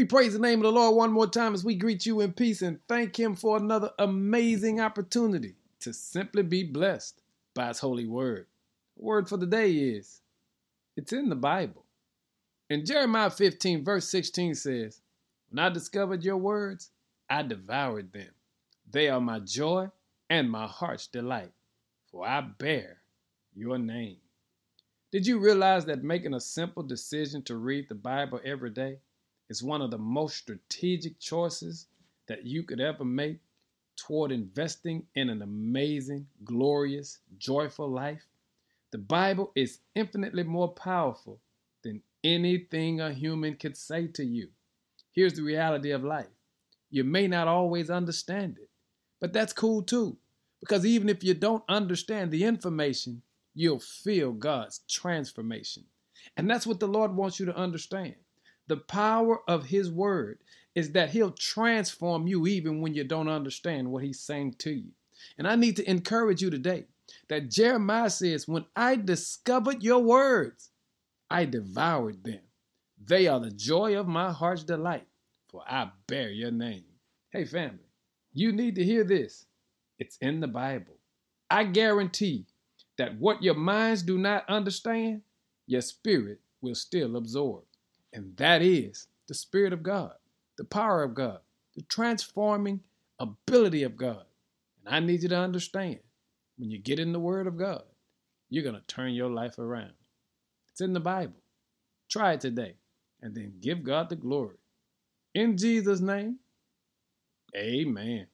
We praise the name of the Lord one more time as we greet you in peace and thank Him for another amazing opportunity to simply be blessed by His holy word. The word for the day is it's in the Bible. In Jeremiah 15, verse 16 says, When I discovered your words, I devoured them. They are my joy and my heart's delight, for I bear your name. Did you realize that making a simple decision to read the Bible every day is one of the most strategic choices that you could ever make toward investing in an amazing, glorious, joyful life? The Bible is infinitely more powerful than anything a human could say to you. Here's the reality of life you may not always understand it, but that's cool too, because even if you don't understand the information, you'll feel God's transformation. And that's what the Lord wants you to understand. The power of His Word is that He'll transform you even when you don't understand what He's saying to you. And I need to encourage you today that Jeremiah says, When I discovered your words, I devoured them. They are the joy of my heart's delight, for I bear your name. Hey, family, you need to hear this. It's in the Bible. I guarantee that what your minds do not understand, your spirit will still absorb. And that is the Spirit of God, the power of God, the transforming ability of God. And I need you to understand when you get in the Word of God, you're going to turn your life around. It's in the Bible. Try it today and then give God the glory. In Jesus' name, amen.